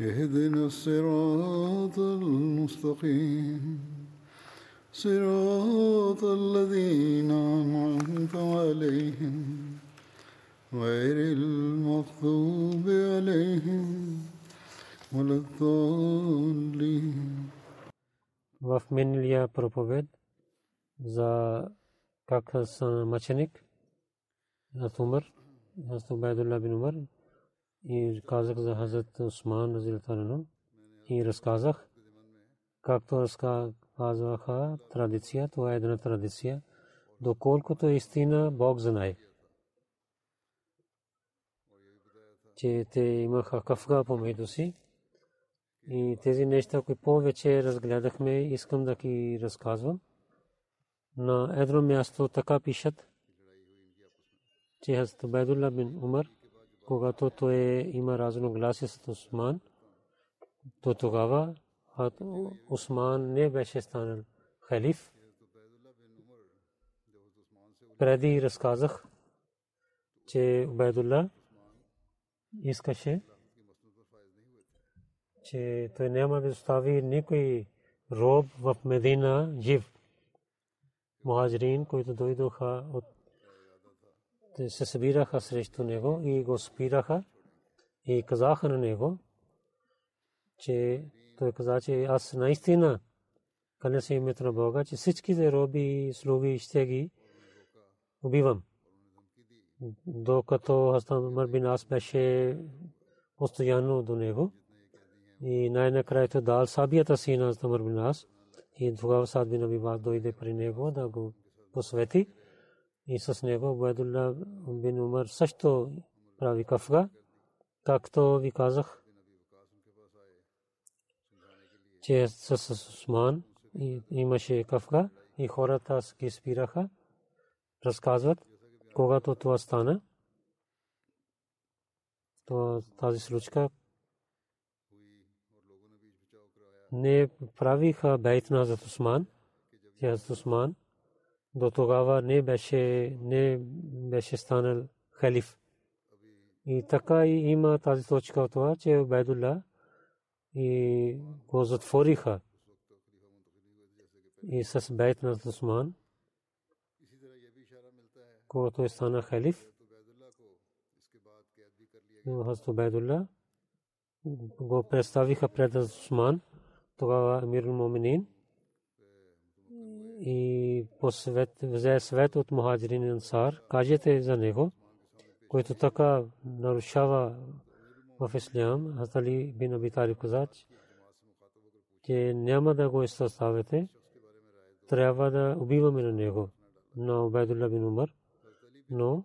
اهدنا الصراط المستقيم صراط الذين أنعمت عليهم غير المغضوب عليهم ولا الضالين в миналия проповед за как са мъченик на Умар, на Убайдулла бин Умар и казах за Хазрат Усман Разилтарано и разказах както разказваха традиция, това е една традиция, доколкото е истина Бог знае. че те имаха кафга помежду си. И тези неща, които повече разгледахме, искам да ги разказвам. На едно място така пишат, че Хазрат Байдулла бин Умар, когато той има разногласие с Усман, то тогава Усман не беше станал халиф. Преди разказах, че Убайдулла искаше, че той няма да остави никой роб в Медина жив. Мухаджирин, които дойдоха от се събираха срещу него и го спираха и казаха на него, че той каза, че аз наистина къде се името на Бога, че всичките роби и слуги ще ги убивам докато Хасан Умар бин Ас беше постоянно до него. И най-накрая той дал сабията си на Хасан Умар бин Ас. И тогава Сад бин Абибас дойде при него да го посвети. И с него Байдулла бин Умар също прави кафга. Както ви казах, че с Усман имаше кафга и хората ги спираха, разказват когато това стана, тази случка не правиха бейт на Хазрат Усман, че Хазрат Усман до тогава не беше, не беше станал халиф. И така и има тази точка от това, че Байдулла и го затвориха и с бейт на Усман когато е стана халиф, Хазрат Убайдулла го представиха пред Усман, тогава Амир Муминин и посвет, взе свет от Мухаджирин Ансар, кажете за него, който така нарушава в Ислям, Хазали бин Аби Талиб каза, че няма да го изоставите, трябва да убиваме на него, на Убайдулла бин Умар но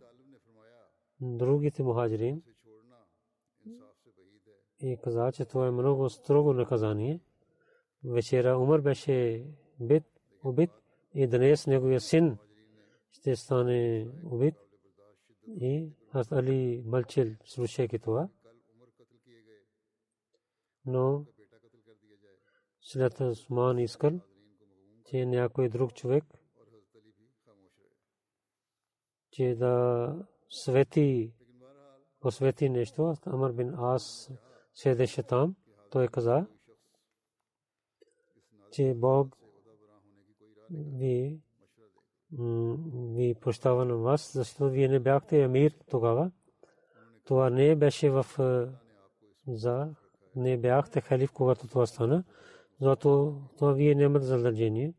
другите мухаджирин и каза, че това е много строго наказание. Вечера Умар беше бит, убит и днес неговия син ще стане убит. И аз Али мълчил, слушайки това. Но след Усман искал, че някой друг човек че да свети, посвети нещо. Амар бин Ас седеше там. Той каза, че Бог ви, ви прощава на вас, защото вие не бяхте амир тогава. Това не беше в за не бяхте халиф, когато това стана. Зато това вие нямате задължение.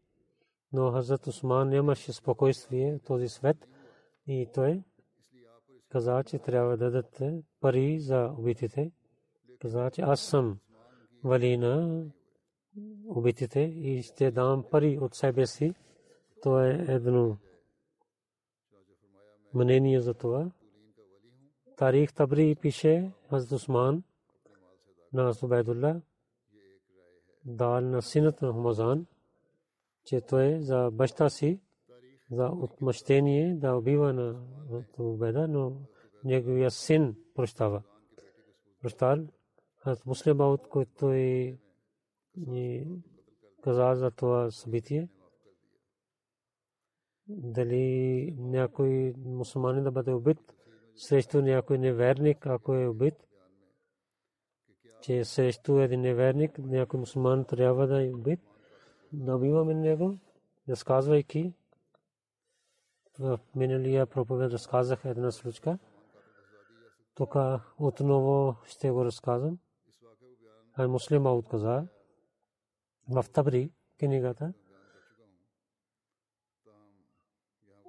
Но Хазрат Усман нямаше спокойствие този свет и той каза, че трябва да дадете пари за убитите. Каза, че аз съм вали на убитите и ще дам пари от себе си. То е едно мнение за това. Тарих Табри пише Хазрат Усман на Зубайдулла дал на синът на Хумазан, че той за баща си за отмъщение да убива на Убеда, но неговия син прощава. Прощал, аз муслим от който и каза за това събитие. Дали някой мусулманин да бъде убит срещу някой неверник, ако е убит, че срещу един неверник някой мусулман трябва да е убит, да него, разказвайки в миналия проповед разказах една случка. Тук отново ще го разказвам. А муслима отказа в Табри книгата.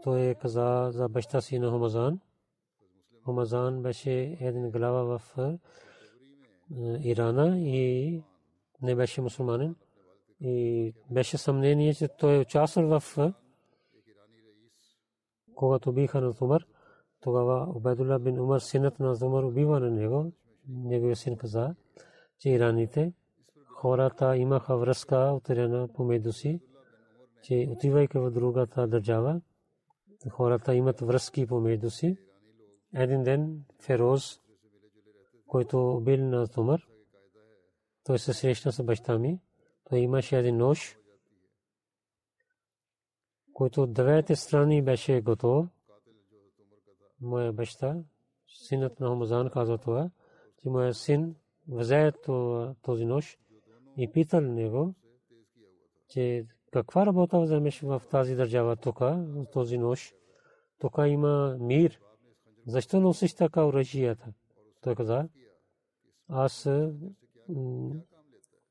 Той каза за баща си на Хумазан. Хумазан беше един глава в Ирана и не беше мусулманин. И беше съмнение, че той е участвал в когато биха на Умар, тогава Убайдулlah бин Умар, синът на Умар, убива на него. Неговия син каза, че ираните, хората имаха връзка утерена помежду си, че отивайки в другата държава, хората имат връзки помежду си. Един ден Фероз, който убил на Умар, той се срещна с баща ми, той имаше един нож, който от двете страни беше готов. Моя баща, синът на Хомазан, каза това, че моя син взе този нож и питал него, че каква работа вземеш в тази държава тук, този нож. Тук има мир. Защо носиш така оръжията? Той каза, аз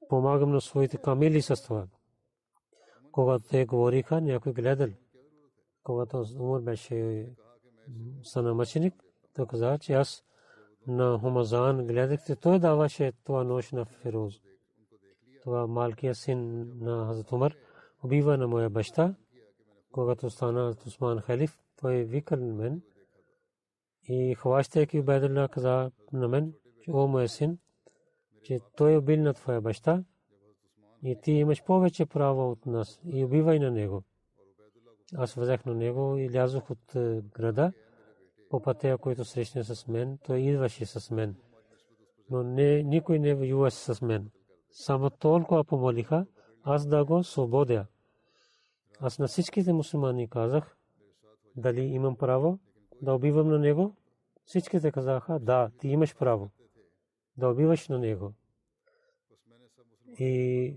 помагам на своите камили с това когато те говориха, някой гледал. Когато Умар беше санамъченик, той каза, че аз на Хумазан гледах, той даваше това нощ на Фероз. Това малкия син на Хазрат Умар убива на моя баща. Когато стана Усман халиф, той викал на мен и хващайки Убайдулла каза на мен, че о моя син, че той убил на твоя баща и ти имаш повече право от нас и убивай на него. Аз взех на него и лязох от града по пътя, който срещне с мен, той идваше с мен. Но не, никой не воюваше с мен. Само толкова помолиха, аз да го свободя. Аз на всичките мусулмани казах, дали имам право да убивам на него. Всичките казаха, да, ти имаш право да убиваш на него и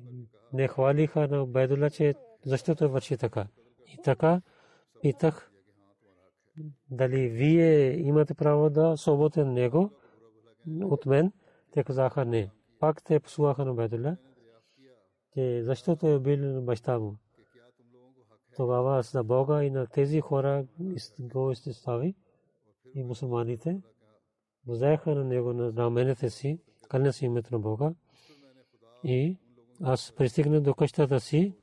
не хвалиха на Байдула, че защо той върши така. И така питах дали вие имате право да свободен него от мен. Те казаха не. Пак те послаха на Байдула, че защо той е бил баща му. Тогава за Бога и на тези хора го изстави и мусулманите взеха на него на раменете си, кълня си името на Бога и аз пристигнах до къщата си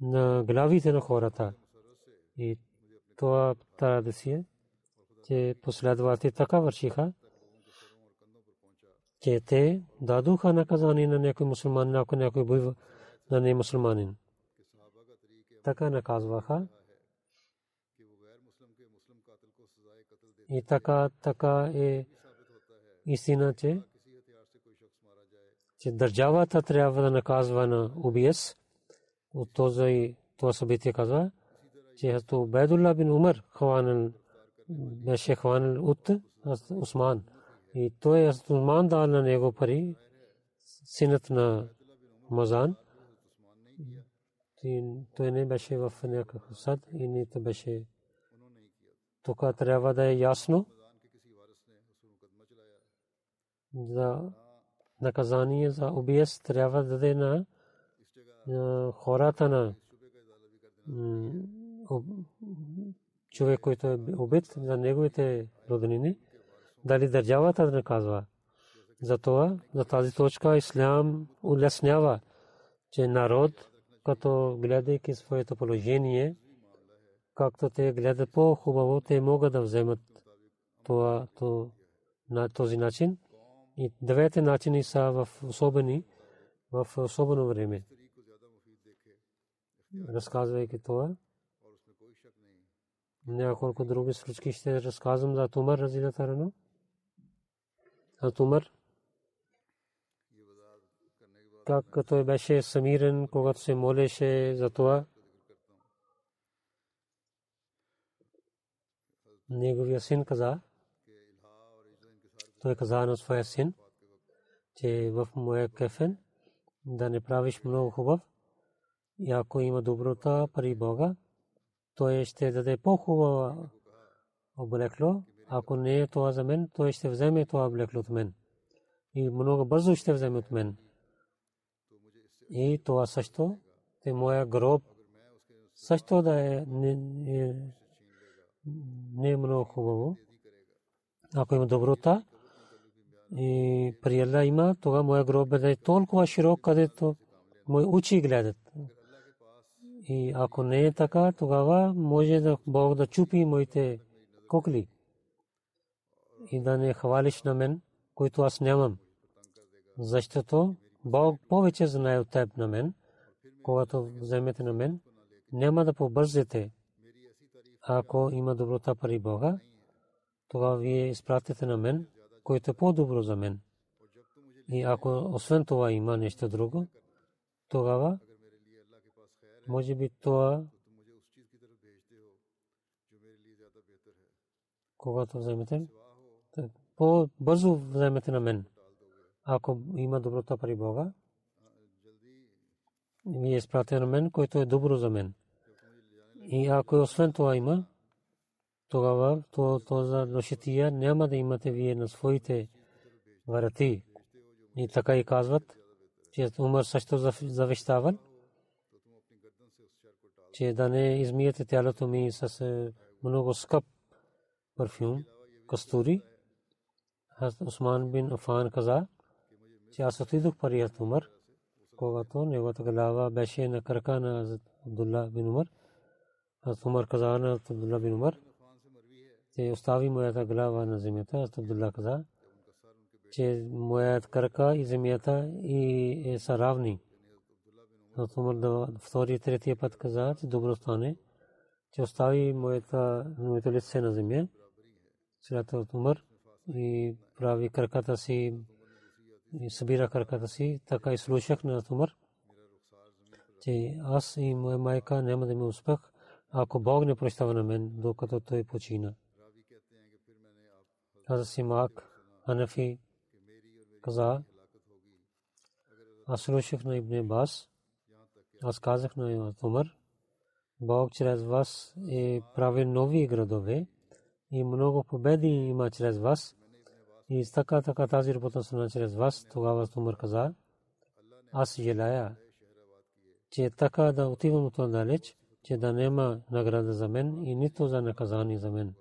на главите на хората. И това трябва да си е, че последователи така вършиха, че те дадоха наказание на някой мусулманин, ако някой бива на не мусулманин. Така наказваха. И така, така е истина, че че държавата трябва да наказва на убиец. От този това събитие казва, че Хазрат Убайдулла бин Умар хванен беше хванен от Усман. И той Усман дал на него пари, синът на Мазан. Той не беше в някакъв сад и нито беше тук трябва да е ясно за наказание за убиец трябва да даде на хората на човек, който е убит за неговите роднини, дали държавата да наказва. Затова за тази точка ислям улеснява, че народ, като гледайки своето положение, както те гледат по-хубаво, те могат да вземат това то, на този начин. И двете начини са в особени, в особено време. Разказвайки това, няколко други случки ще разказвам за Тумар Разилата А Тумар как той беше самирен, когато се молеше за това. Неговия син каза, той каза на своя син, че в моя кефен да не правиш много хубав и ако има доброта при Бога, той ще даде по-хубава облекло. Ако не е това за мен, той ще вземе това облекло от мен. И много бързо ще вземе от мен. И това също, те моя гроб също да е не, е много хубаво. Ако има доброта и при Алла има, тогава моя гроб е толкова широк, където мои очи гледат. И ако не е така, тогава може да Бог да чупи моите кукли и да не хвалиш на мен, който аз нямам. Защото Бог повече знае от теб на мен, когато вземете на мен, няма да побързете. Ако има доброта пари Бога, тогава вие изпратите на мен, което е по-добро за мен. И ако освен това има нещо друго, тогава може би това, когато вземете, по-бързо вземете на мен ако има доброта при Бога, вие изпратите на мен, който е добро за мен. И ако освен това има, тогава то, то за лошития няма да имате вие на своите врати. И така и казват, че Умар също завещавал, че да не измиете тялото ми с е, много скъп парфюм, кастури. Осман бин Афан каза, че аз отидох при Умар, когато неговата глава беше на крака на Абдулла бин Умар. Аз Умар каза на Абдулла бин Умар, че остави моята глава на земята. Аз Абдулла каза, че моят крака и земята и са равни. Аз Умар втори третия път каза, че добро стане, че остави моето лице на земя. След Умар и прави краката си и събира краката си, така и слушах на Умар, че аз и моя майка няма да ми успех, ако Бог не прощава на мен, докато той почина. Аз си мак, Ханафи каза, аз слушах на Ибн Бас, аз казах на Умар, Бог чрез вас е прави нови градове и много победи има чрез вас. И така така тази работа стана чрез вас, тогава Умар каза, аз желая, че така да отивам от далеч, че да няма награда за мен и нито за наказание за мен.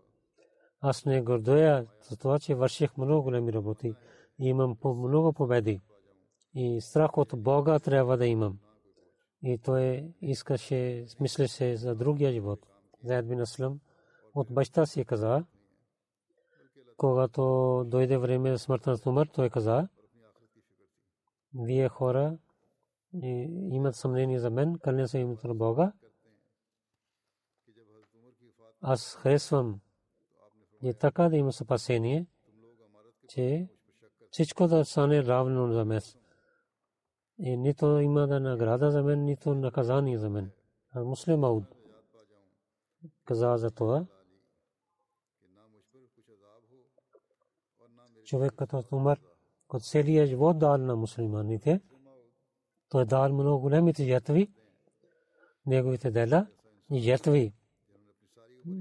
Аз не гордея за това, че върших много големи работи и имам много победи. И страх от Бога трябва да имам. И той искаше, мислеше за другия живот. Заед бин Аслам от баща си каза, когато дойде време за смъртта на Умар, той каза, вие хора имат съмнение за мен, кълня се името на Бога. Аз харесвам и така да има спасение, че всичко да стане равно за мен. И нито има да награда за мен, нито наказание за мен. Муслим Ауд каза за това. Човек като Умар, който целия живот дал на мусулманите. Той дал много големите жертви, неговите дела и жертви.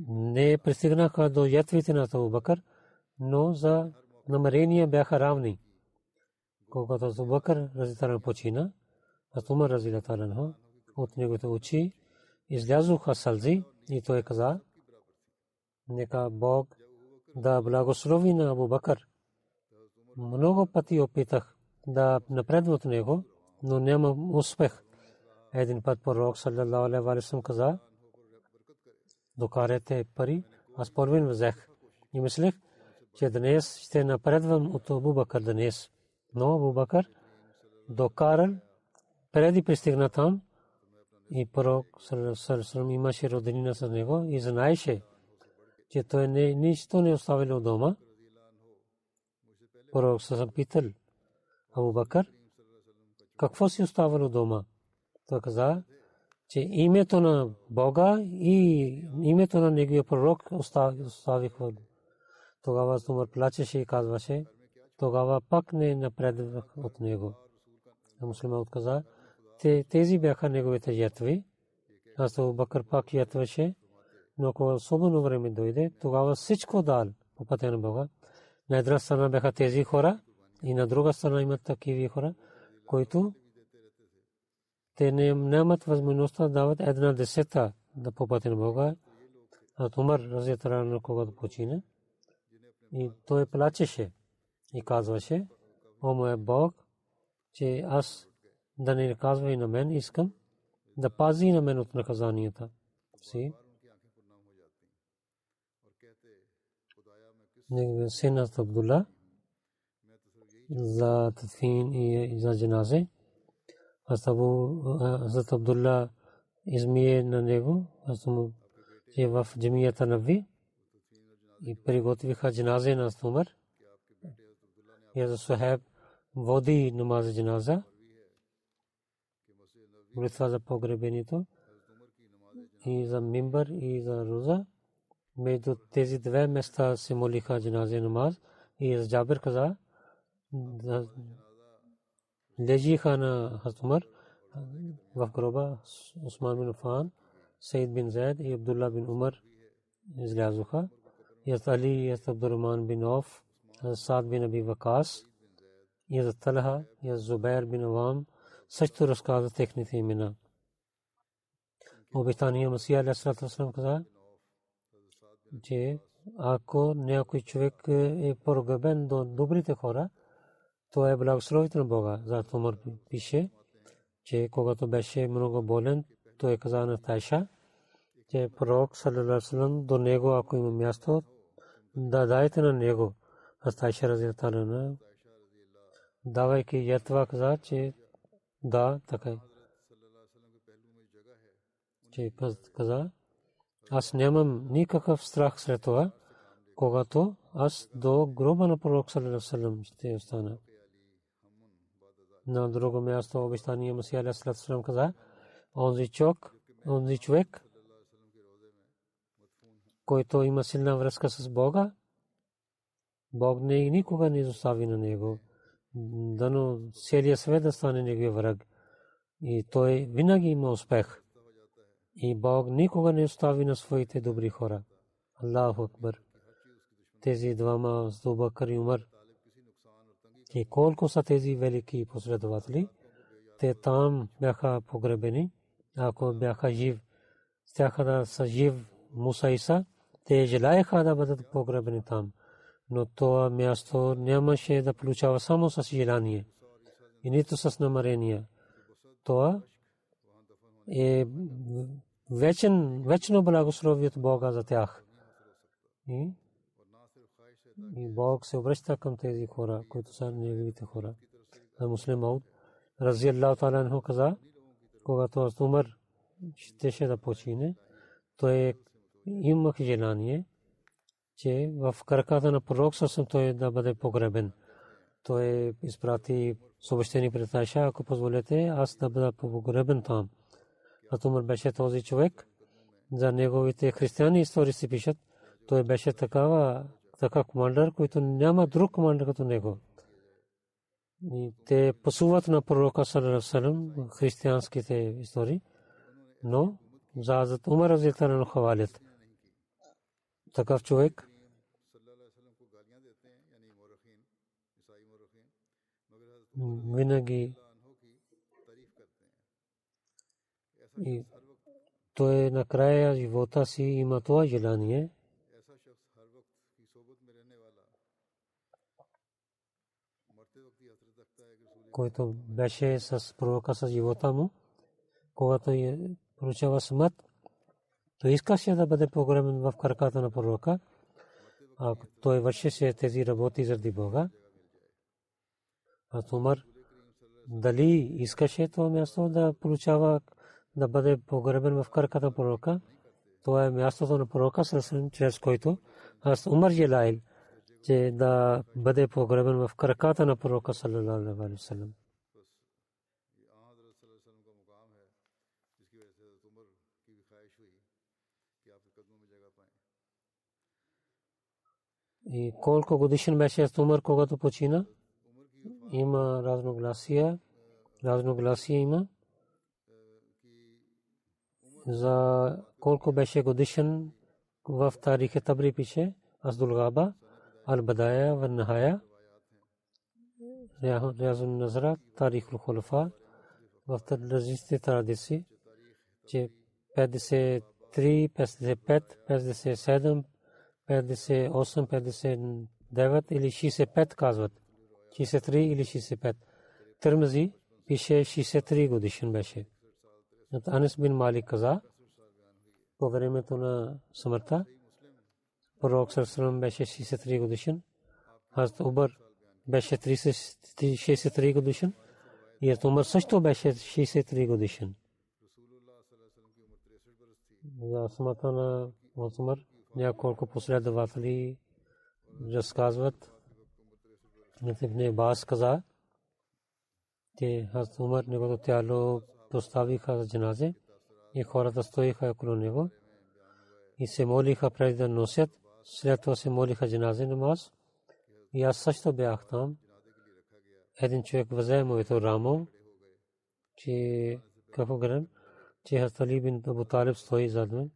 Не пристигнаха до жертвите на Абу Бакър, но за намерения бяха равни. Когато Абу Бакър разитаран почина, Аз Умар разилата от неговите очи излязоха сълзи и той каза, нека Бог да благослови на Абу Бакър. Много пъти опитах да напредва от него, но няма успех. Един път пророк саллалаху алейхи ва каза, докарете пари, аз първин взех. И мислех, че днес ще напредвам от Абу Бакър днес. Но Абу Бакър докарал преди пристигна там и пророк саллалаху имаше роднина с него и знаеше, че той не, нищо не оставил дома. Пророк съм питал Абу Бакър, какво си оставил дома? Той каза, че името на Бога и името на неговия пророк оставих. Тогава Умар плачеше и казваше, тогава пак не напредвах от него. А муслима отказа, тези бяха неговите жертви. Аз Абу Бакър пак ятваше, но когато особено време дойде, тогава всичко дал по пътя на Бога. На една страна бяха тези хора и на друга страна имат такива хора, които те не нямат възможността да дават една десета да по пътя на Бога. А Умар разятара на когато почина. И той плачеше и казваше, о моя Бог, че аз да не наказва и на мен, искам да пази на мен от наказанията си. Неговия син Абдулла за тадфин и за джаназе. Аз Абу Хазрат Абдулла измие на него, аз му е в джамията Нави и приготвиха джаназе на Умар. И за Сухайб води намаз джаназа. Молитва за погребението и за мимбър и за роза. Между тези две места се молиха джаназе намаз и за Джабир каза, лежиха на Хазумар в гроба Усман бин Афан, Сейд бин Зайд и Абдулла бин Умар излязоха. Язд Али, Язд Абдуррахман бин Оф, Сад бин Аби Вакас, Язд Талха, Язд Зубайр бин Авам, също разказа техните имена. Обитания Масия Алейхиссалату каза, че ако някой човек е прогребен до добрите хора, то е благословите на Бога. За Умар пише, че когато беше много болен, той каза на Тайша, че пророк саллалаху до него, ако има място, да дайте на него. Аз Тайша разилтана давайки ятва каза, че да, така е. Че каза, аз нямам никакъв страх след това, когато аз до гроба на пророк саллалаху ще остана на друго място обещание Масия алейхиссалам каза, онзи човек, онзи човек, който има силна връзка с Бога, Бог не никога не изостави на него. Дано целият свет да стане неговия враг. И той винаги има успех. И Бог никога не остави на своите добри хора. Аллаху Акбар. Тези двама с Дубакър и Умар че колко са тези велики последователи, те там бяха погребени, ако бяха жив, стяха да са жив Муса Иса, те желаяха да бъдат погребени там. Но това място нямаше да получава само с желание и нито с намерение. Това е вечен, вечно благословие от Бога за тях. И и Бог се обръща към тези хора, които са неговите хора. А муслим Мауд, рази Аллаху анху каза, когато аз Умар щеше да почине, той имах желание, че в краката на пророк съм той да бъде погребен. Той изпрати съобщение пред Айша, ако позволите, аз да бъда погребен там. А Умар беше този човек, за неговите християни истории се пишат, той беше такава така командър, който няма друг командър като него. И те пасуват на пророка салам християнските истории, но за Азат Умар разилтана хвалят. Такъв човек винаги И той е накрая живота си има това желание. който беше с пророка с живота му, когато е получава смърт, то искаше да бъде погремен в карката на пророка, а той вършеше тези работи заради Бога. А Тумар дали искаше това място да получава да бъде погребен в кърката пророка. Това е мястото на пророка, чрез който аз Умар желайл, че да бъде погребен в кърката на пророка, салалалаху алейхи салам. И колко годишен беше аз Умар, когато почина? Има разногласия. Разногласия има. За колко беше годишен в тарихе Табри пише Аздул Габа, Ал Бадая ва Нахая, Рязун Назра, Тарих Хулфа, в различните традиции, че 53, 55, 57, 58, 59 или 65 казват. 63 или 65. Търмзи пише 63 годишен беше. От Анес бин Малик каза, по времето на смъртта, пророк Сърсалам беше 63 годишен, Хазрат Убър беше 63 годишен и Хазрат Умар също беше 63 годишен. За смъртта на Умар няколко последователи разказват. Ибн Абас каза, че Хазрат Умар неговото тяло поставиха за джаназе и хората стоиха около него и се молиха преди да носят. След това се молиха джаназе намаз. И аз също бях там. Един човек взе моето рамо, че какво гледам, че Хазрат Али бин Абу Талиб стои зад мен.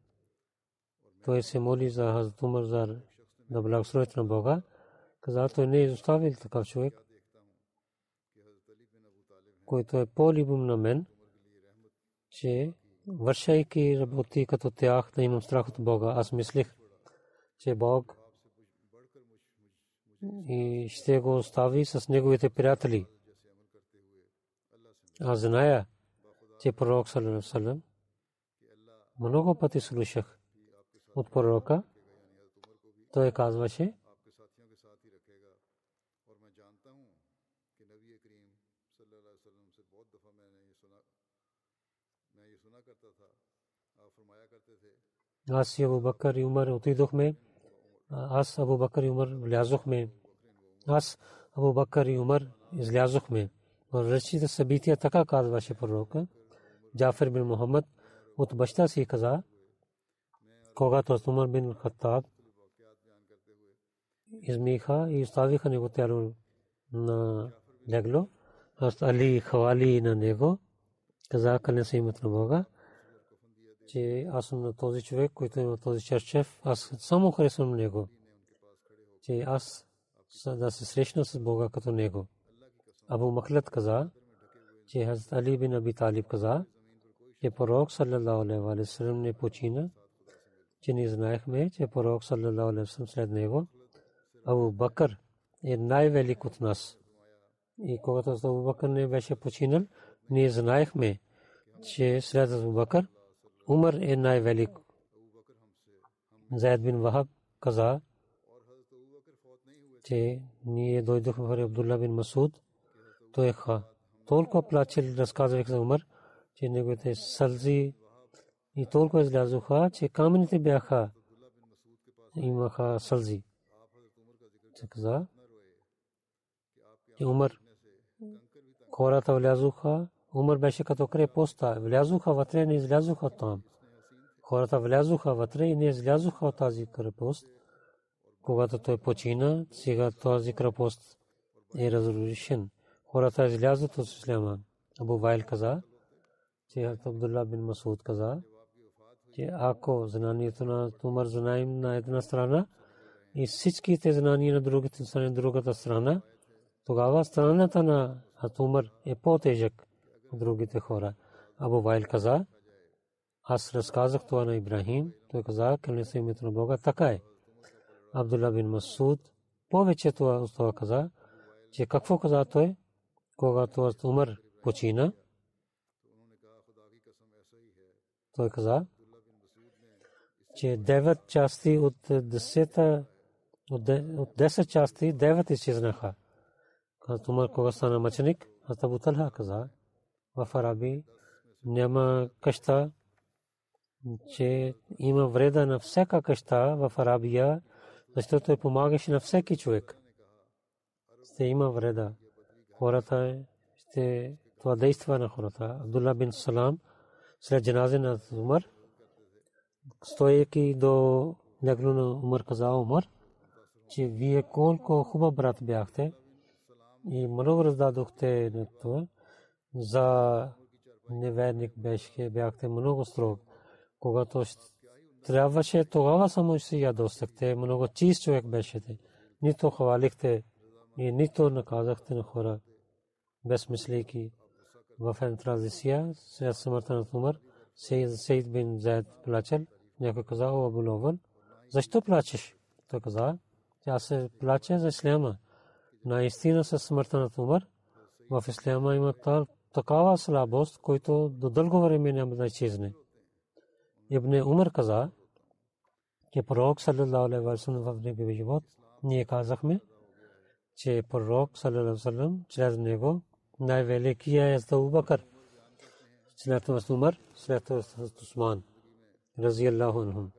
Той се моли за Хазрат Умар за да благословите на Бога. Каза, той не е изоставил такъв човек, който е по-любим на мен, че вършайки работи като тях, да имам страх от Бога. Аз мислих, че Бог и ще го остави с неговите приятели. Аз зная, че пророк саллалаху много пъти слушах от пророка. Той казваше, аз и Абу Бакър и Умар отидохме. Аз Абу Бакър и Умар влязохме. Аз Абу Бакър и Умар излязохме. В различните събития така казваше пророка. Джафер бин Мухаммад от баща си каза, когато Умар бин Хаттаб измиха и оставиха него тяло на легло. Аз Али хвали на него. Каза, къде се имат на Бога че аз съм на този човек, който има този черчев, аз само харесвам него, че аз да се срещна с Бога като него. Абу Махлет каза, че Хазрат Али бин Аби Талиб каза, че пророк саллалаху алейхи ва саллям не почина, че не знаехме, че пророк саллалаху алейхи ва саллям след него, Абу Бакър е най-велик от нас. И когато Абу Бакър не беше починал, ние знаехме, че след Абу Бакър Умар е най-велик. Заед бин Вахаб каза, че ние дойдохме при Абдулла бин Масуд. Той е толкова плачел, разказвах за Умар, че неговите сълзи и толкова излязоха, че камъните бяха, имаха сълзи. Че каза, че Умар, хората влязоха, Умар беше като крепостта. Влязоха вътре, не излязоха там. Хората влязоха вътре и не излязоха от тази крепост. Когато той почина, сега този крепост е разрушен. Хората излязат от Исляма. Абу Вайл каза, че Абдулла бин Масуд каза, че ако знанието на Умар знаем на една страна и всичките знания на другата страна, другата страна, тогава страната на Умар е по-тежък другите хора. Абу Вайл каза, аз разказах това на Ибрахим. Той каза, кълне се името на Бога. Така е. Абдулла бин Масуд повече това, това каза, че какво каза той, когато Умар почина. Той каза, че девет части от десета от 10 части 9 изчезнаха. Като Умар кога стана мъченик, аз Абу Талха каза, в Араби няма къща, че има вреда на всяка къща в Арабия, защото той помагаше на всеки човек. Ще има вреда. Хората ще това действа на хората. Абдулла бин Салам след джаназе на Умар, стоейки до легло на Умар каза Умар, че вие колко хубав брат бяхте и много раздадохте на това. За неверник беше, бяхте много строг. Когато трябваше, тогава само си ядосахте. Много чист човек беше. Нито хвалихте и нито наказахте на хора. Безмислейки в една транзиция, след смъртта на Умар, Сейд бин Зайд плачел. Някой каза, о, Абу Лован, защо плачеш? Той каза, тя се плаче за исляма. Наистина със смъртта на Умар в исляма има такава слабост, който до дълго време няма да изчезне. Ибн Умар каза, че пророк саллалаху алейхи ва саллям в неговия живот ние казахме, че пророк саллалаху алейхи ва саллям чрез него най-великия е Абу Бакър, след това Умар, след това Усман, разияллаху анхум.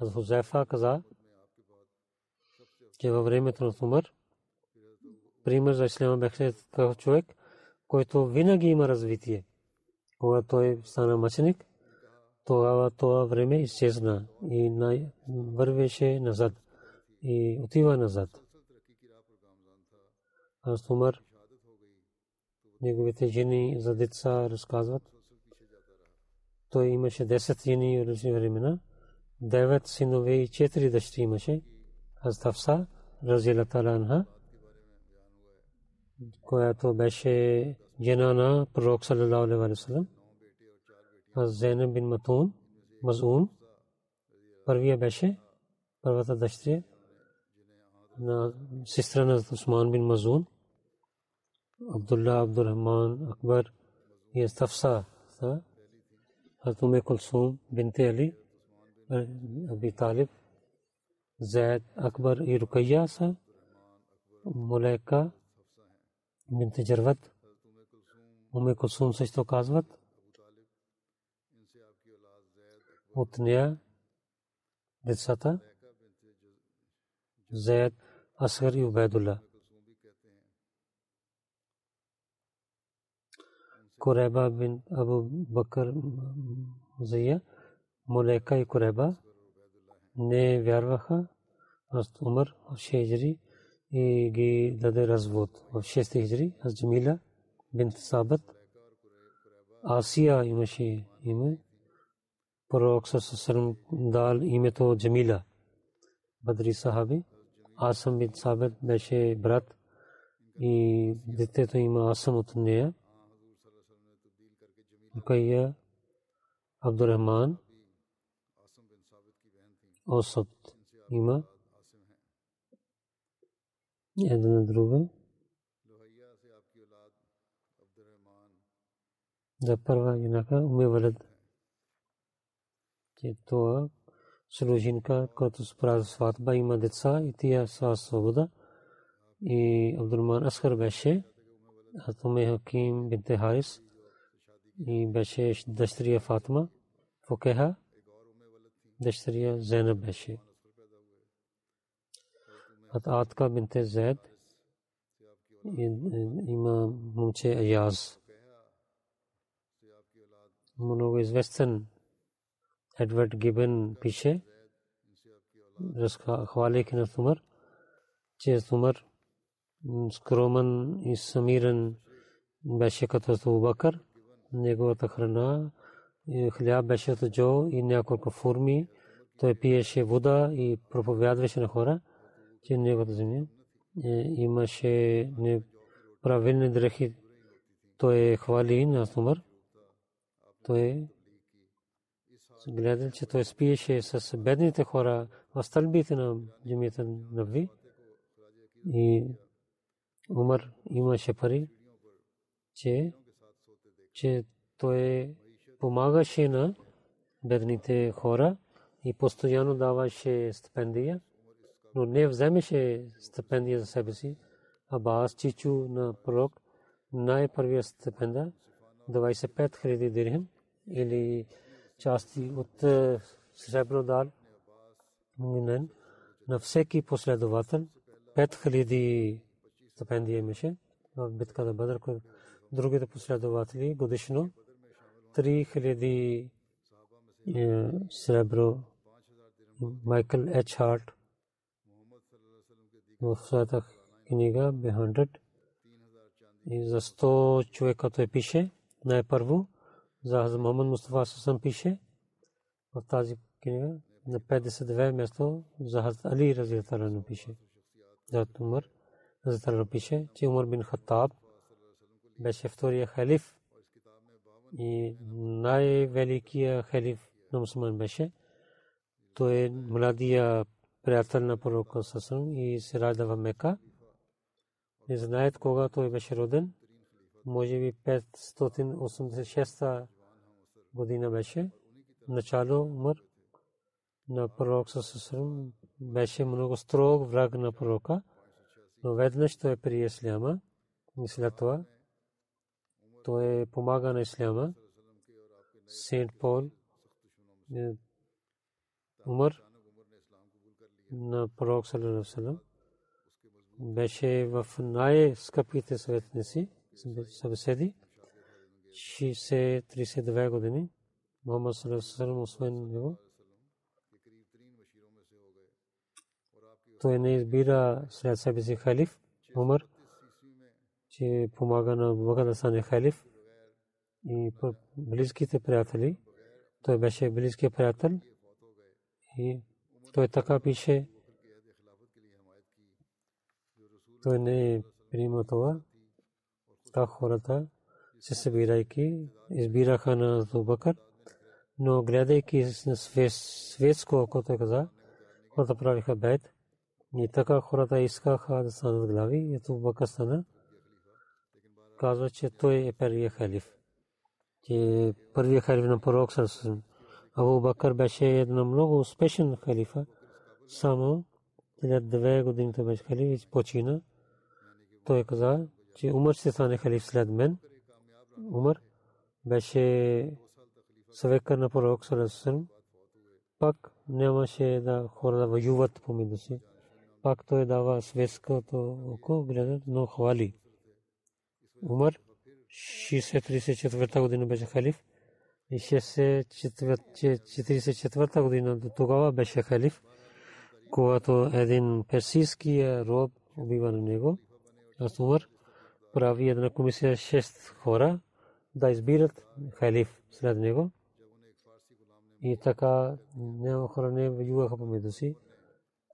Аз Хузайфа каза, че във времето на Умар, пример за исляма беше такъв човек, който винаги има развитие. Когато той стана мъченик, тогава това време изчезна и вървеше назад и отива назад. Аз Умар, неговите жени за деца разказват. Той имаше 10 жени в различни времена, 9 синове и 4 дъщери имаше. Аз Тафса, разилата анха, която беше жена на пророк саллалаху алейхи ва саллям. Зейнаб бин Матун, Мазун, първия беше, първата дъщеря на сестра на Усман бин Мазун, Абдулла, Абдурахман, Акбар и Астафса, Хатуме Кулсум, бинте Али, Аби Талиб, Зайд, Акбар и Рукайя са, Мулека, бинте Джарват, Уме Кулсум също казват, от нея децата Зайд, Асгар и Убайдулла. Куреба бин Абу Бакър Зая, Мулека и Куреба не вярваха. Аз 6 хиджри и ги даде развод. В 6 хиджри аз Джамила бинт Сабат Асия имаше име пророк Сасалам дал името Джамила. Бадри сахаби. Асам бин Сабет беше брат и детето има Асам от нея. Рукайя Абдурахман Осад има една на друга. Да първа юнака уме валад че това служинка, която справя сватба, има деца и тия са свобода. И Абдурман Асхар беше, а Туме Хаким бинте Харис и беше дъщеря Фатма, Фокеха, дъщеря Зенаб беше. От Атка бинте Зед има момче Аяз. Много известен Едвард Гибен пише, хваляйки на Сумър, че Сумър скромен и самирен беше като Абубакър. Неговата храна хляб беше от джо и няколко форми. Той пиеше вода и проповядваше на хора, че неговата земя имаше неправилни дрехи. Той хвали на Сумър. Той гледал, че той спиеше с бедните хора в стълбите на джамията Нави. И Умар имаше пари, че, че той помагаше на бедните хора и постоянно даваше стипендия, но не вземеше стипендия за себе си. Абас Чичу на пророк най-първия стипенда 25 000 дирхем или части от сребро дал на всеки последовател 5000 стипендия имаше в битката Бадър, другите последователи годишно 3000 сребро Майкъл Еч Харт в своята книга Бехандред и за 100 човека той пише най-първо за Хазам Мухаммад Мустафа Сасам пише в тази книга на 52 място за Хазрат Али Разияталану пише за Умар Разияталану пише че Умар бин Хаттаб беше втория халиф и най-великия халиф на мусулман беше. Той е младия приятел на пророка Сасам и се ражда в Мека. Не знаят кога той беше роден. Може би 586 година беше. Начало умър на пророк Сасам беше много строг враг на пророка. Но веднъж той прие исляма и след това той помага на исляма. Сент Пол Умар на пророк саллалаху беше в най-скъпите съветници, събеседи, 60-32 години. Мухаммад саллалаху освен него. Той не избира след себе си халиф, Умар, че помага на Бога да стане халиф и близките приятели. Той беше близкият приятел и той така пише, той не приема това. Та хората се събирайки, избираха на Зубакър, но гледайки на светско, ако той каза, хората правиха бед. И така хората искаха да станат глави и Зубакър стана. Казва, че той е първият халиф. Че първият халиф на пророк Сърсън. Абу Бакър беше една много успешен халифа. Само след две години той беше халиф и почина. Той каза, че Умар ще стане халиф след мен. Умар беше съвекър на пророк Салесалм. Пак нямаше да хора да воюват помежду си. Пак той дава светското око, гледат, но хвали. Умар 64 година беше халиф. И 44 година до тогава беше халиф, когато един персийски роб убива на него. Аз Умар прави една комисия 6 хора да избират халиф след него. И така няма хора не воюваха помежду си.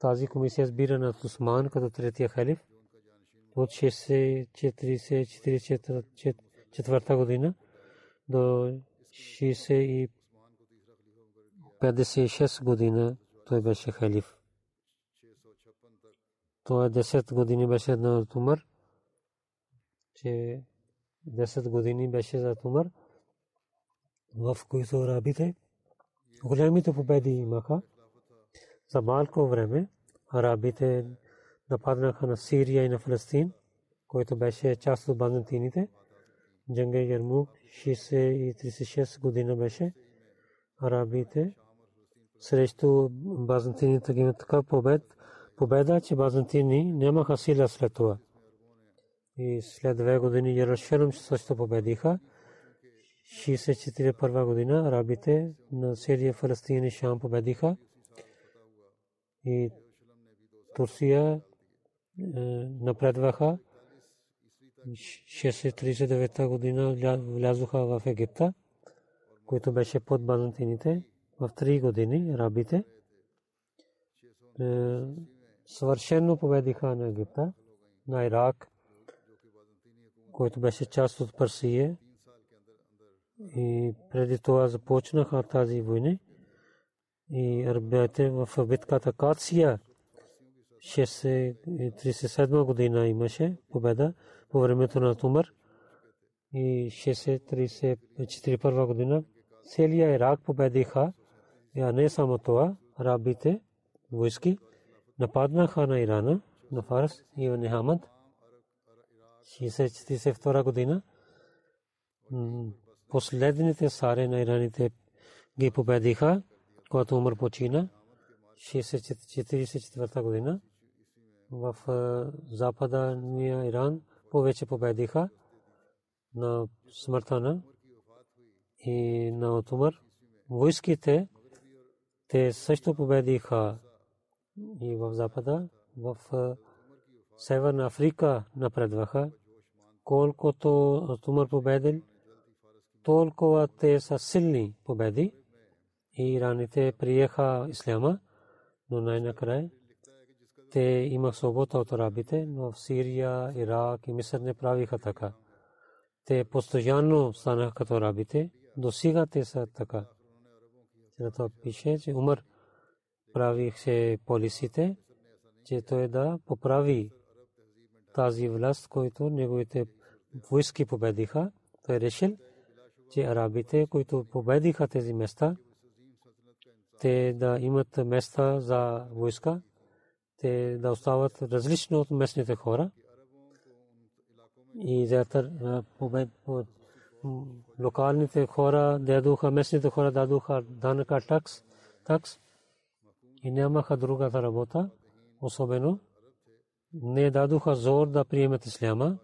Тази комисия избира на Усман като третия халиф от 64 година до 56 година той беше халиф. Той 10 години беше на Умар, че 10 години беше за Умар, в които арабите големите победи имаха. За малко време арабите нападнаха на Сирия и на Фалестин, който беше част от бандитините. Джанга Ярмук 36 година беше. Арабите срещу базантините ги така побед, победа, че базантини нямаха сила след това. И след две години Ярушалим също победиха. 64 първа година арабите на Сирия, Фалестин и Шам победиха. И Турция напредваха. 639 година влязоха в Египта, който беше под базантините в 3 години арабите. Е, съвършено победиха на Египта, на Ирак, който беше част от Персия. И преди това започнаха тази войни и арабите в битката Кация 637 година имаше победа по времето на Тумър и 634 година целия Ирак победиха, а не само това, арабите войски нападнаха на Ирана, на Фарс и на Хамад 642 година. Последните саре на ираните ги победиха, когато Умар почина 644 година. В запада ния Иран повече победиха на смъртта на и на Отумър. Войските те също победиха и в Запада, в Северна Африка напредваха. Колкото Отумър победил, толкова те са силни победи и ираните приеха исляма, но най-накрая те имах свобода от арабите, но в Сирия, Ирак и Мисър не правиха така. Те постоянно станаха като арабите, до сега те са така. Зато пише, че Умар правиха полисите, че той да поправи тази власт, който неговите войски победиха. Той решил, че арабите, които победиха тези места, те да имат места за войска, те да остават различно от местните хора. И зятър локалните хора дадоха, местните хора дадоха данъка такс, такс и нямаха другата работа, особено не дадоха зор да приемат исляма.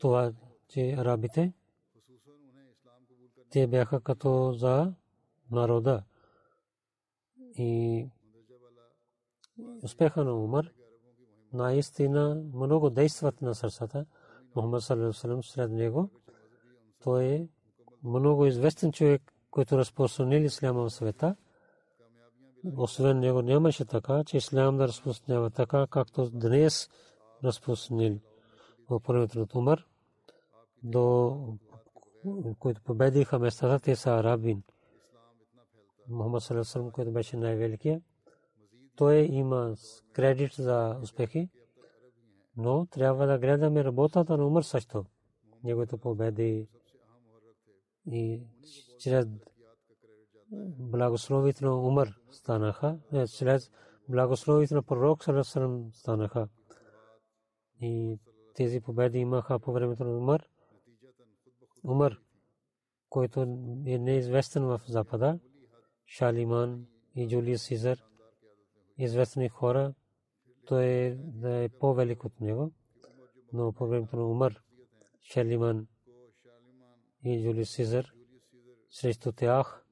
Това, че арабите, те бяха като за народа. И успеха на Умар наистина много действат на сърцата. Мухаммад саллаллаху сред него. Той е много известен човек, който разпространил исляма в света. Освен него нямаше така, че ислям да разпространява така, както днес разпространил в времето на Умар. До които победиха местата, те са арабин. Мухаммад саллаллаху който беше най-великият. Той има кредит за успехи, но трябва да гледаме работата на Умар също. Неговите победи и чрез благословите на Умар станаха, чрез благословите на пророк Сарасарам станаха. И тези победи имаха по времето на Умар. Умар, който е неизвестен в Запада, Шалиман и Джулиус Сизър, известни хора, той да е по-велик от него, но по времето на Умар, Шалиман и Джулиус Сизър, срещу тях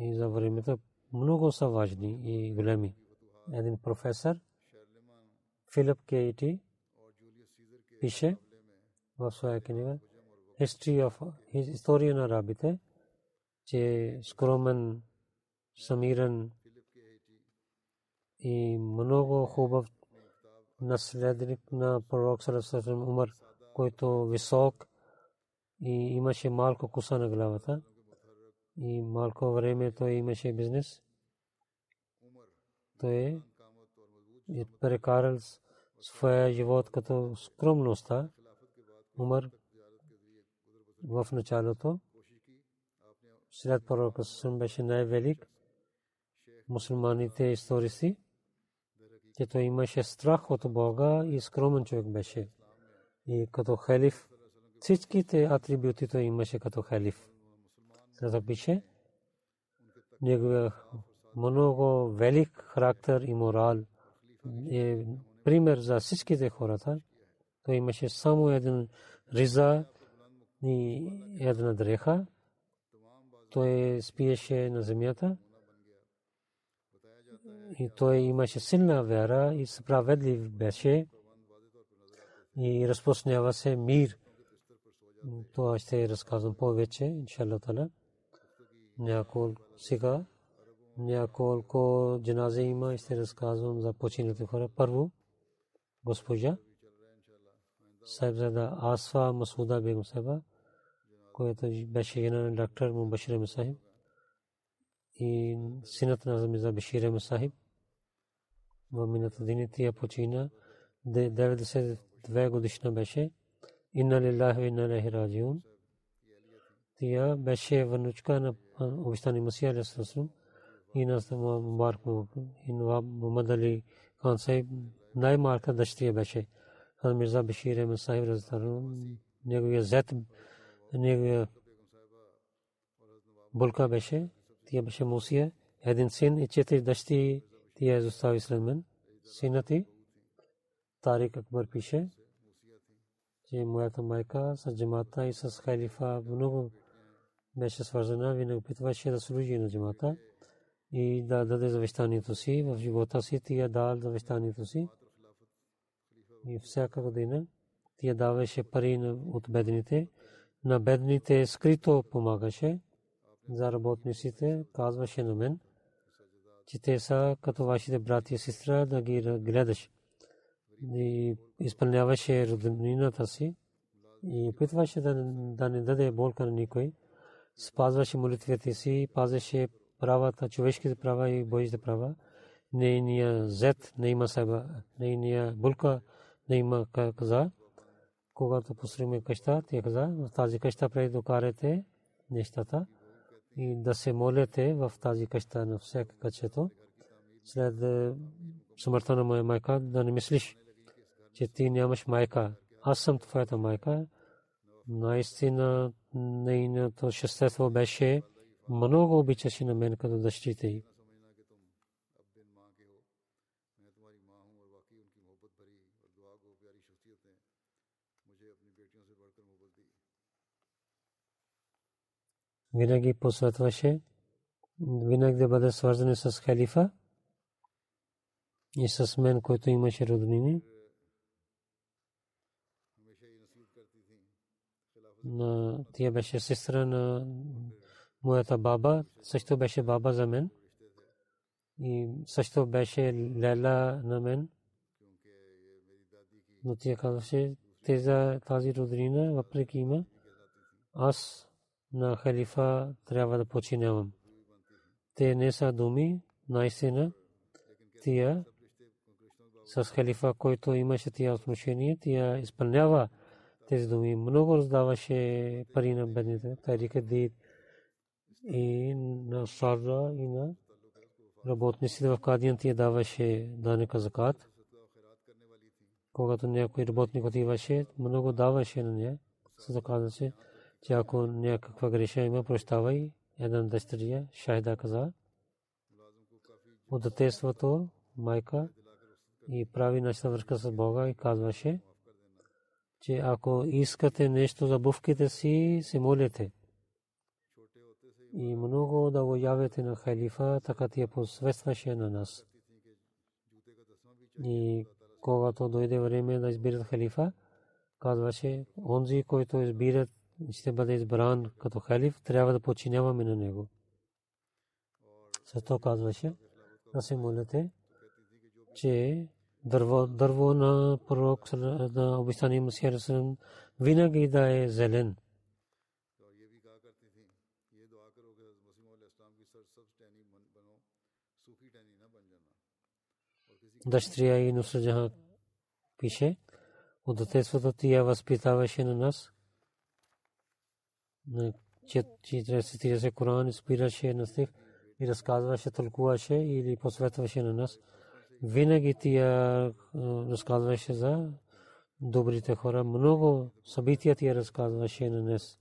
и за времето много са важни и големи. Един професор, Филип Кейти, пише в своя книга History of Historia на арабите, че скромен, самиран и много хубав наследник на пророк Сарасалам Умар, който висок и имаше малко коса на главата и малко време той имаше бизнес. Той е прекарал своя живот като скромността. Умар в началото след пророка Сусун беше най-велик. Мусулманите историци, че той имаше страх от Бога и скромен човек беше. И като халиф, всичките атрибути той имаше като халиф. За пише, неговия много велик характер и морал е пример за всичките хората. Той имаше само един риза и една дреха. Той спиеше на земята. И той имаше силна вяра и справедлив беше. И разпространява се мир. Това ще разказвам повече, иншалла. Няколко сега, няколко джаназе има и ще разказвам за починалите хора. Първо, госпожа Сайбзада Асфа Масуда Бегум Себа, който беше генерален доктор Мубашир Мусахиб и синът на Миза Башир Мусахиб в миналата година тя почина 92 годишна беше инна лилахи инна илайхи раджиун тя беше внучка на обещани Масия алейхи и на Мубарак и Нваб Мухаммад Али хан Сайб най-малка дъщеря беше Мирза Башир Мусахиб разтарун неговия зет неговия булка беше тя беше Мусия един син и четири дъщери тя изостави след мен синът ти Тарик Акбар пише че моята майка с джамата и с халифа много беше свързана, винаги опитваше да служи на джамата и да даде завещанието си в живота си, тя дал завещанието си. И всяка година тя даваше пари от бедните. На бедните скрито помагаше за работниците, казваше на мен, че те са като вашите брати и сестра да ги гледаш. И изпълняваше роднината си и опитваше да, да не даде болка на никой. Спазваше молитвите си, пазеше правата, човешките права и божите права. Нейния зет не има себе, нейния булка не има каза. Когато посриме къща, тя каза, в тази къща преди докарате нещата и да се молите в тази къща на всяка качето. След смъртта на моя майка да не мислиш, че ти нямаш майка. Аз съм твоята майка. Наистина нейното шестество беше много обичаше на мен като дъщите й. Винаги посъветваше винаги да бъде свързани с халифа и с мен, който имаше роднини. На тя беше сестра на моята баба, също беше баба за мен. И също беше лела на мен. Но тя казваше, тази роднина, въпреки има, аз на халифа трябва да починявам. Те не са думи, наистина, тия с халифа, който имаше тия отношение, тия изпълнява тези думи. Много раздаваше пари на бедните, тарика дид и на сарда и на работниците в Кадиан тия даваше данека закат. Когато някой работник отиваше, много даваше на нея. Се че ако някаква греша има, прощавай. Една дъщеря, Шахида каза, от майка и прави нашата връзка с Бога и казваше, че ако искате нещо за бувките си, се молите. И много да го явете на халифа, така ти я посвестваше на нас. И когато дойде време да избират халифа, казваше, онзи, който избират ще бъде избран като халиф, трябва да починяваме на него. Също казваше да се молите, че дърво, дърво на пророк на обещания Масия винаги да е зелен. Дъщеря и Нусра пише, от детството тя възпитаваше на нас – цитира се Коран, спираше на стих и разказваше, тълкуваше или посветваше на нас. Винаги тя разказваше за добрите хора. Много събития тя разказваше на нас.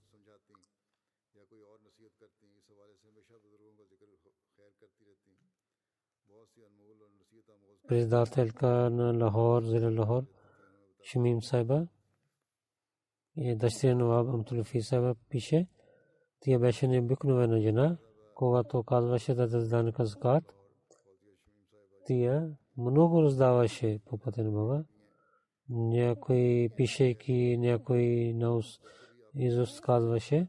председателка на Лахор, Зила Лахор, Шамим Сайба, и дъщеря на Абдул Фисаба пише, тя беше необикновена жена, когато казваше да даде закат. Тя много раздаваше по пътя на Бога. Някой пишейки, някой наус изуст казваше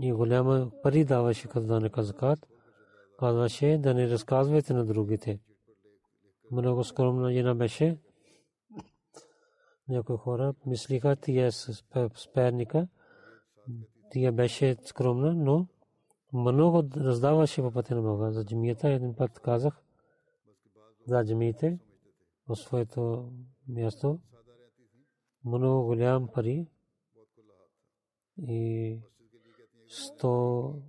и голяма пари даваше като данък закат. Казваше да не разказвайте на другите. Много скромна жена беше някои хора мислиха, тия с перника, Тя беше скромна, но много раздаваше по пътя на Бога. За джамията един път казах за джамиите в своето място много голям пари и 100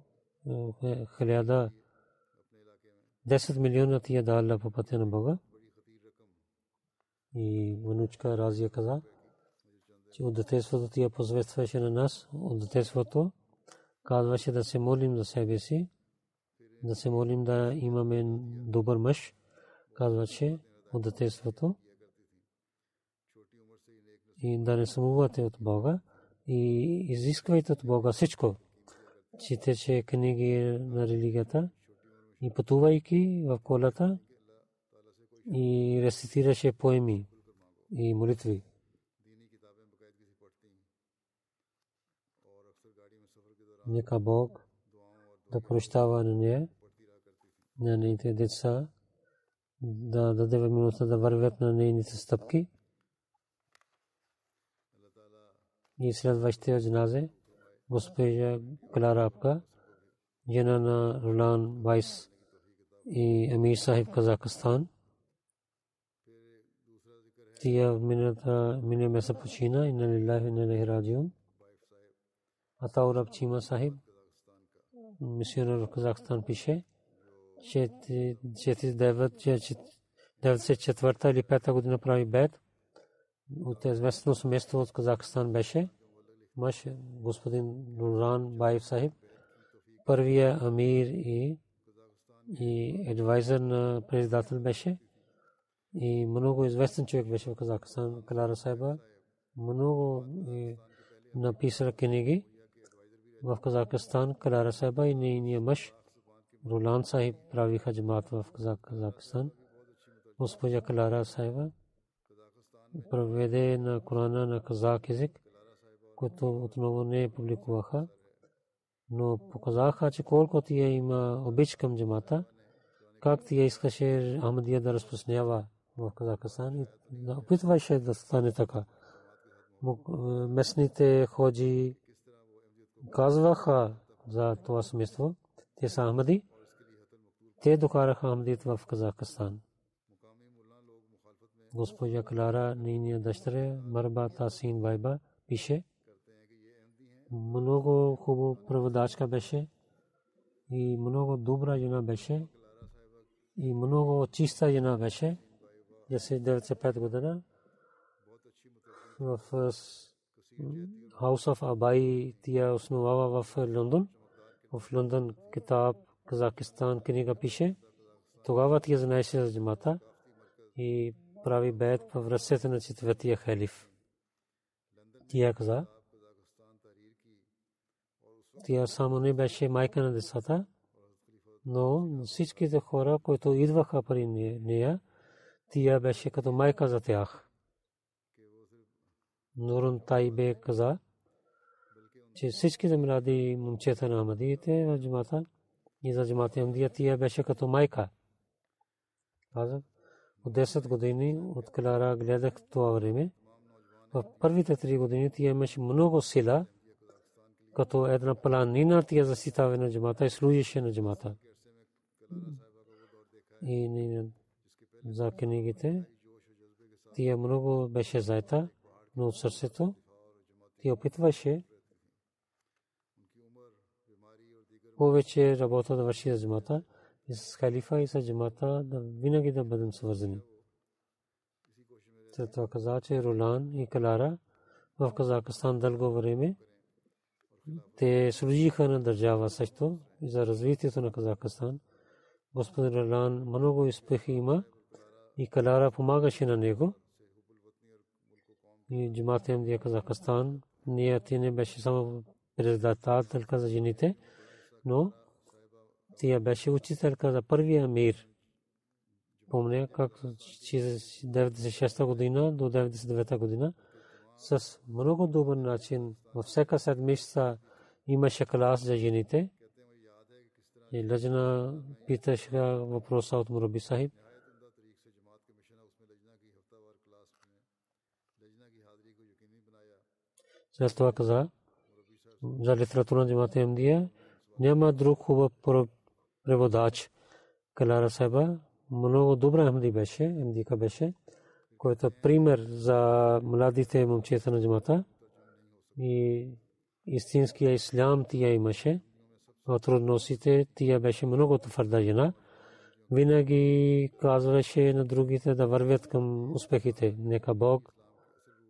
хиляда 10 милиона тия дала по пътя на Бога. И внучка Разия каза, че от детеството тия посветваше на нас, от детеството казваше да се молим за себе си, да се молим да имаме добър мъж, казваше от детеството и да не самувате от Бога и изисквайте от Бога всичко. Читаше книги на религията и пътувайки в колата и рецитираше поеми и молитви. Нека Бог да прощава на нея, на нейните деца, да даде възможността да вървят на нейните стъпки. И следващия джаназе, госпожа Клара Апка, жена на Ролан Вайс и Амир Сахиб Казахстан. Тия мине меса почина и на лилахи и на раджиун. Атаураб Чима Сахиб, мисионер в Казахстан пише, 94 или 5 година прави бед. От известно семейство от Казахстан беше. Мъж господин Нуран Байв Сахиб, първия амир и и адвайзер на председател беше. И много известен човек беше в Казахстан, Клара Сайба. Много написала книги в Казахстан, Клара Сайба и нейния мъж. Рулан Сахиб правиха джамат в Казахстан. Госпожа Клара Сайба проведе на Корана на казак език, който отново не публикуваха, но показаха, че колко тия има обич към джамата, как тия искаше Ахмадия да разпространява в Казахстан и опитваше да стане така. Местните ходжи казваха за това семейство, те са Ахмади, те докараха Ахмадият в Казахстан. Госпожа Клара, нейния дъщеря, Марба Тасин Вайба, пише, много хубаво преводачка беше и много добра жена беше и много чиста жена беше. 95 година в House of Abai тя основава в Лондон. В Лондон китаб Казахстан книга пише. Тогава тя знаеше за джамата и прави бед в ръцете на четвъртия халиф. Тя каза, тя само не беше майка на децата, но всичките хора, които идваха при нея, тя беше като майка за тях. Нурун Тайбе каза, че всичките млади момчета на Амадиите в джамата и за джамата Амдия тя беше като майка. Казах, от 10 години от Клара гледах това време. В първите 3 години тя имаше много сила, като една планина тя заситава на джамата и служише на джамата. И не за книгите тя много беше заета, но от сърцето тя опитваше повече работа да върши за джамата и с халифа и с джамата да винаги да бъдем свързани. След това каза, че Ролан и Калара в Казахстан дълго време те служиха на държава също за развитието на Казахстан. Господин Ролан много успехи има и Калара помагаше на него. И джамата им дия Казахстан, ние ти не беше само председателка за жените, но тя беше учителка за първия мир. Помня как 96 година до 99 година с много добър начин във всяка седмица имаше клас за жените. И лъжна питаше въпроса от Мураби Сахиб. След това каза, за литература на джамата Ахмадия. Няма друг хубав преводач. Калара Саба много добра Ахмади беше, Ахмадика беше, който пример за младите момчета на джамата. И истинския ислам тия имаше. В трудностите тия беше много твърда жена. Винаги казваше на другите да вървят към успехите. Нека Бог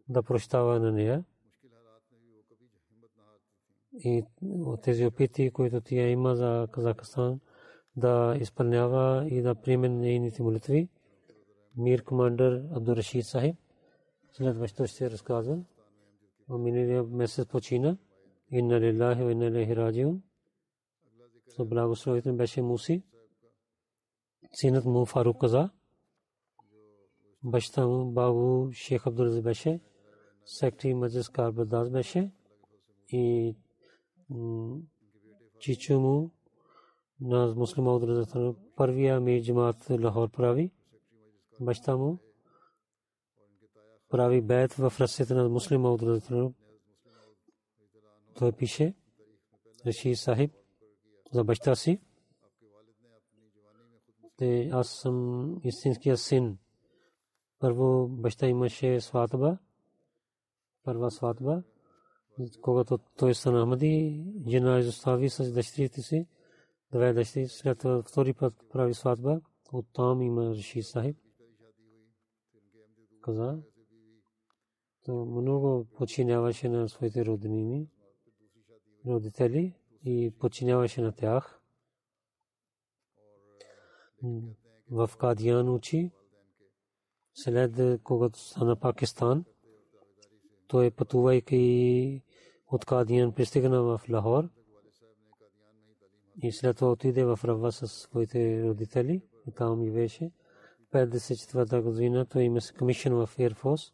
да прощава на нея. И от тези опити, които тя има за Казахстан, да изпълнява и да приеме нейните молитви. Мир командър Абдурашид Сахиб. Следващо ще разказвам. Миналия месец почина. Инна лилахи ва инна илайхи раджиун. So благословител беше Муси. Синът му Фарук каза. Баща му Багу Шейх Абдул беше. Секретари Маджис Карбадаз беше. И чичо му на муслима от първия ми джамат Лахор прави. Баща му прави бед в ръцете на муслима от той пише Раши Сахиб за баща си. Те аз съм истинския син. Първо баща имаше сватба. Първа сватба. Когато той стана Ахмади, жена изостави с дъщерите си. Две дъщери. След това втори път прави сватба. Оттам има Раши Сахиб. Каза. То много починяваше на своите роднини родители и подчиняваше на тях. В Кадиян учи. След когато стана Пакистан, той пътувайки от Кадиян пристигна в Лахор и след това отиде в Рава с своите родители и там и беше. 54-та година той има комишен в Air Force.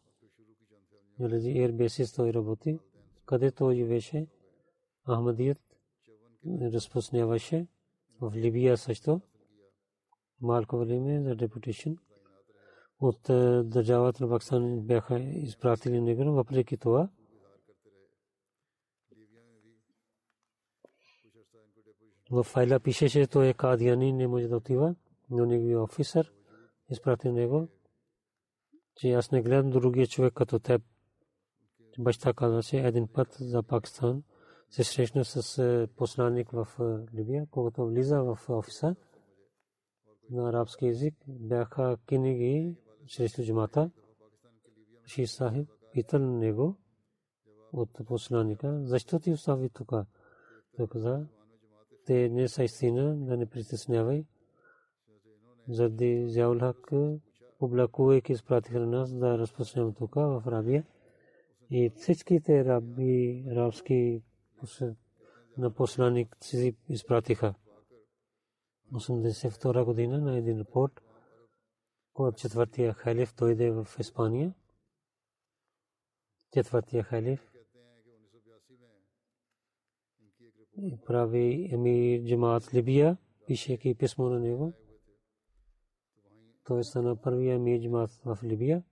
Air Bases той работи, където живеше Ахмадият разпространяваше в Либия също. Малко време за депутейшн. От държавата на Пакистан бяха изпратили него, въпреки това. В файла пишеше, той е кадияни, не може да отива, но негови офисър изпрати него, че аз не гледам другия човек като теб. Баща казаше един път за Пакистан – се срещна с посланник в Либия, когато влиза в офиса на арабски язик, бяха книги срещу джамата. Ши Сахиб питал него от посланника, защо ти остави тук? Той каза, те не са истина, да не притеснявай. Заради Зяулхак, публикувайки изпратиха на нас да разпространявам тук в Арабия. И всичките раби, арабски на посланик си изпратиха. 82 година на един репорт, когато четвъртия халиф дойде в Испания. Четвъртия халиф прави емир джамаат Либия, пишеки писмо на него. Той стана първия емир джамаат в Либия.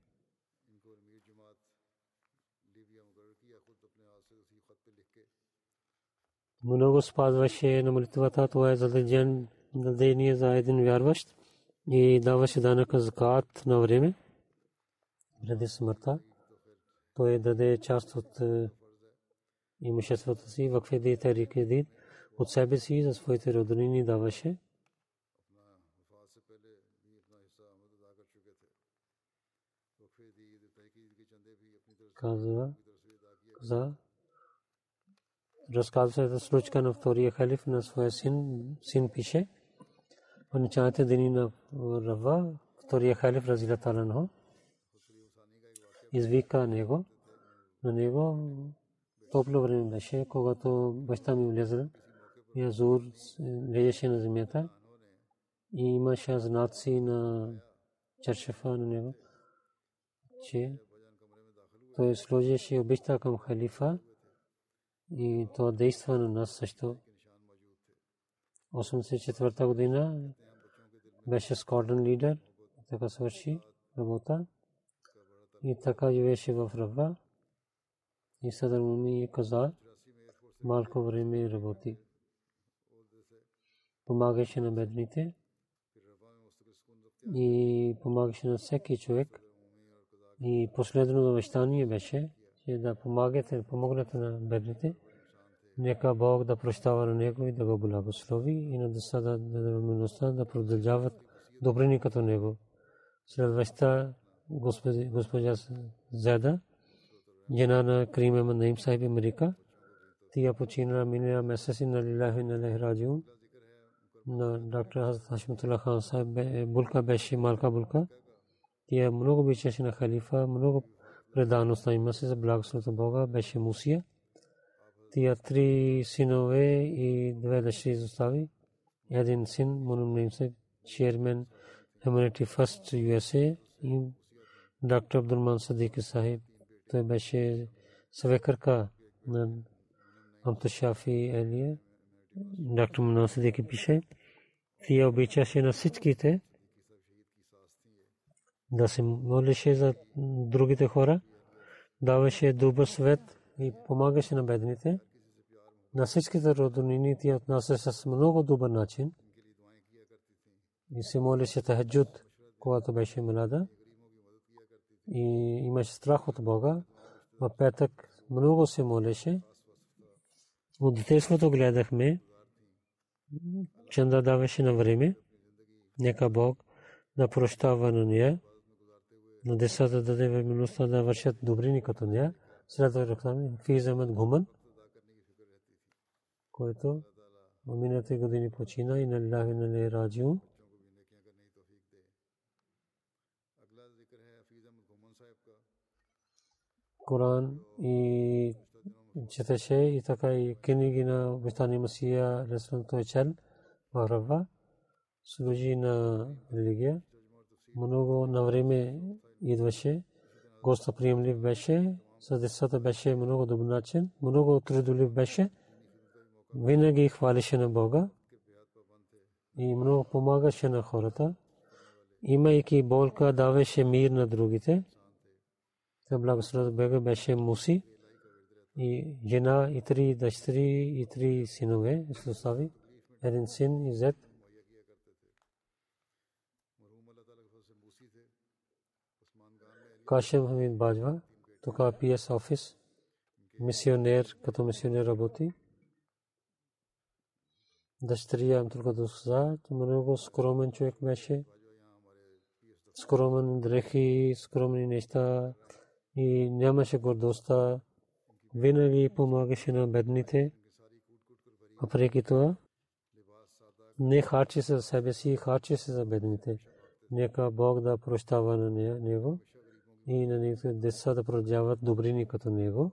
много спазваше на молитвата, това е задължен задължение за един вярващ и даваше данък закат на време преди смъртта. Той даде част от имуществото си, вакфеди тарикедит, от себе си за своите роднини даваше. Казва, каза, разказва за случка на втория халиф на своя син, син пише. В началните дни на Рава, втория халиф Разила Таланхо, извика него, на него топло време беше, когато баща ми влезе, Язур лежеше на земята и имаше знаци на чершефа на него, че той сложеше обичта към халифа, и то действа на нас също. 84-та година беше скорден лидер, така свърши работа и така живеше в Рава. И Садър Муми каза, малко време работи. Помагаше на бедните и помагаше на всеки човек. И последно обещание беше, че да помагате, помогнете на бедните. Нека Бог да прощава на него и да го благослови и на деца да милостта да продължават добрини като него. Следваща госпожа Зеда, жена на Крим Еман Наим Сайб Америка, тия почина миналия месец и на Лилахи на Лехраджиун на доктор Хазрат Хашматулlah Хан Сайб Булка беше малка Булка. Тия много обичаше на халифа, много преданост имаше за благословата Бога, беше Мусия. Тия три синове и две дъщери изостави. Един син, Мунум Нимсе, чермен Humanity First USA и доктор Абдулман Садик Сахиб. Той беше съвекърка на Амташафи Елия. Доктор Мунам Садики пише. Тия обичаше на всичките да се молеше за другите хора, даваше добър свет и помагаше на бедните. На всичките роднини ти отнасяше с много добър начин и се молеше тахаджуд, когато беше млада. И имаше страх от Бога. В петък много се молеше. От детството гледахме, чанда даваше на време. Нека Бог да прощава на нея на децата да даде възможността да вършат добрини като нея. След реклами Физ Гуман, който миналите години почина и на Лилахи на Раджиун. Коран и четеше и така и книги на обещания Масия Ресуран той чел. Служи на религия. Много на време идваше, гостоприемлив беше, с децата беше много добър начин, много трудолив беше, винаги хвалеше на Бога и много помагаше на хората. Имайки болка, даваше мир на другите. Та благословен Бега беше Муси и жена и три дъщери и три синове, Исусави, един син и зет. Кашем Хамид Баджва, тук PS офис, мисионер, като мисионер работи. Дъщеря Амтурка Дусза, много скромен човек беше. Скромен дрехи, скромни неща и нямаше гордостта. Винаги помагаше на бедните. Въпреки това, не харчи се за себе си, харчи се за бедните. Нека Бог да прощава на него и на неговите деца да продължават добрини като него.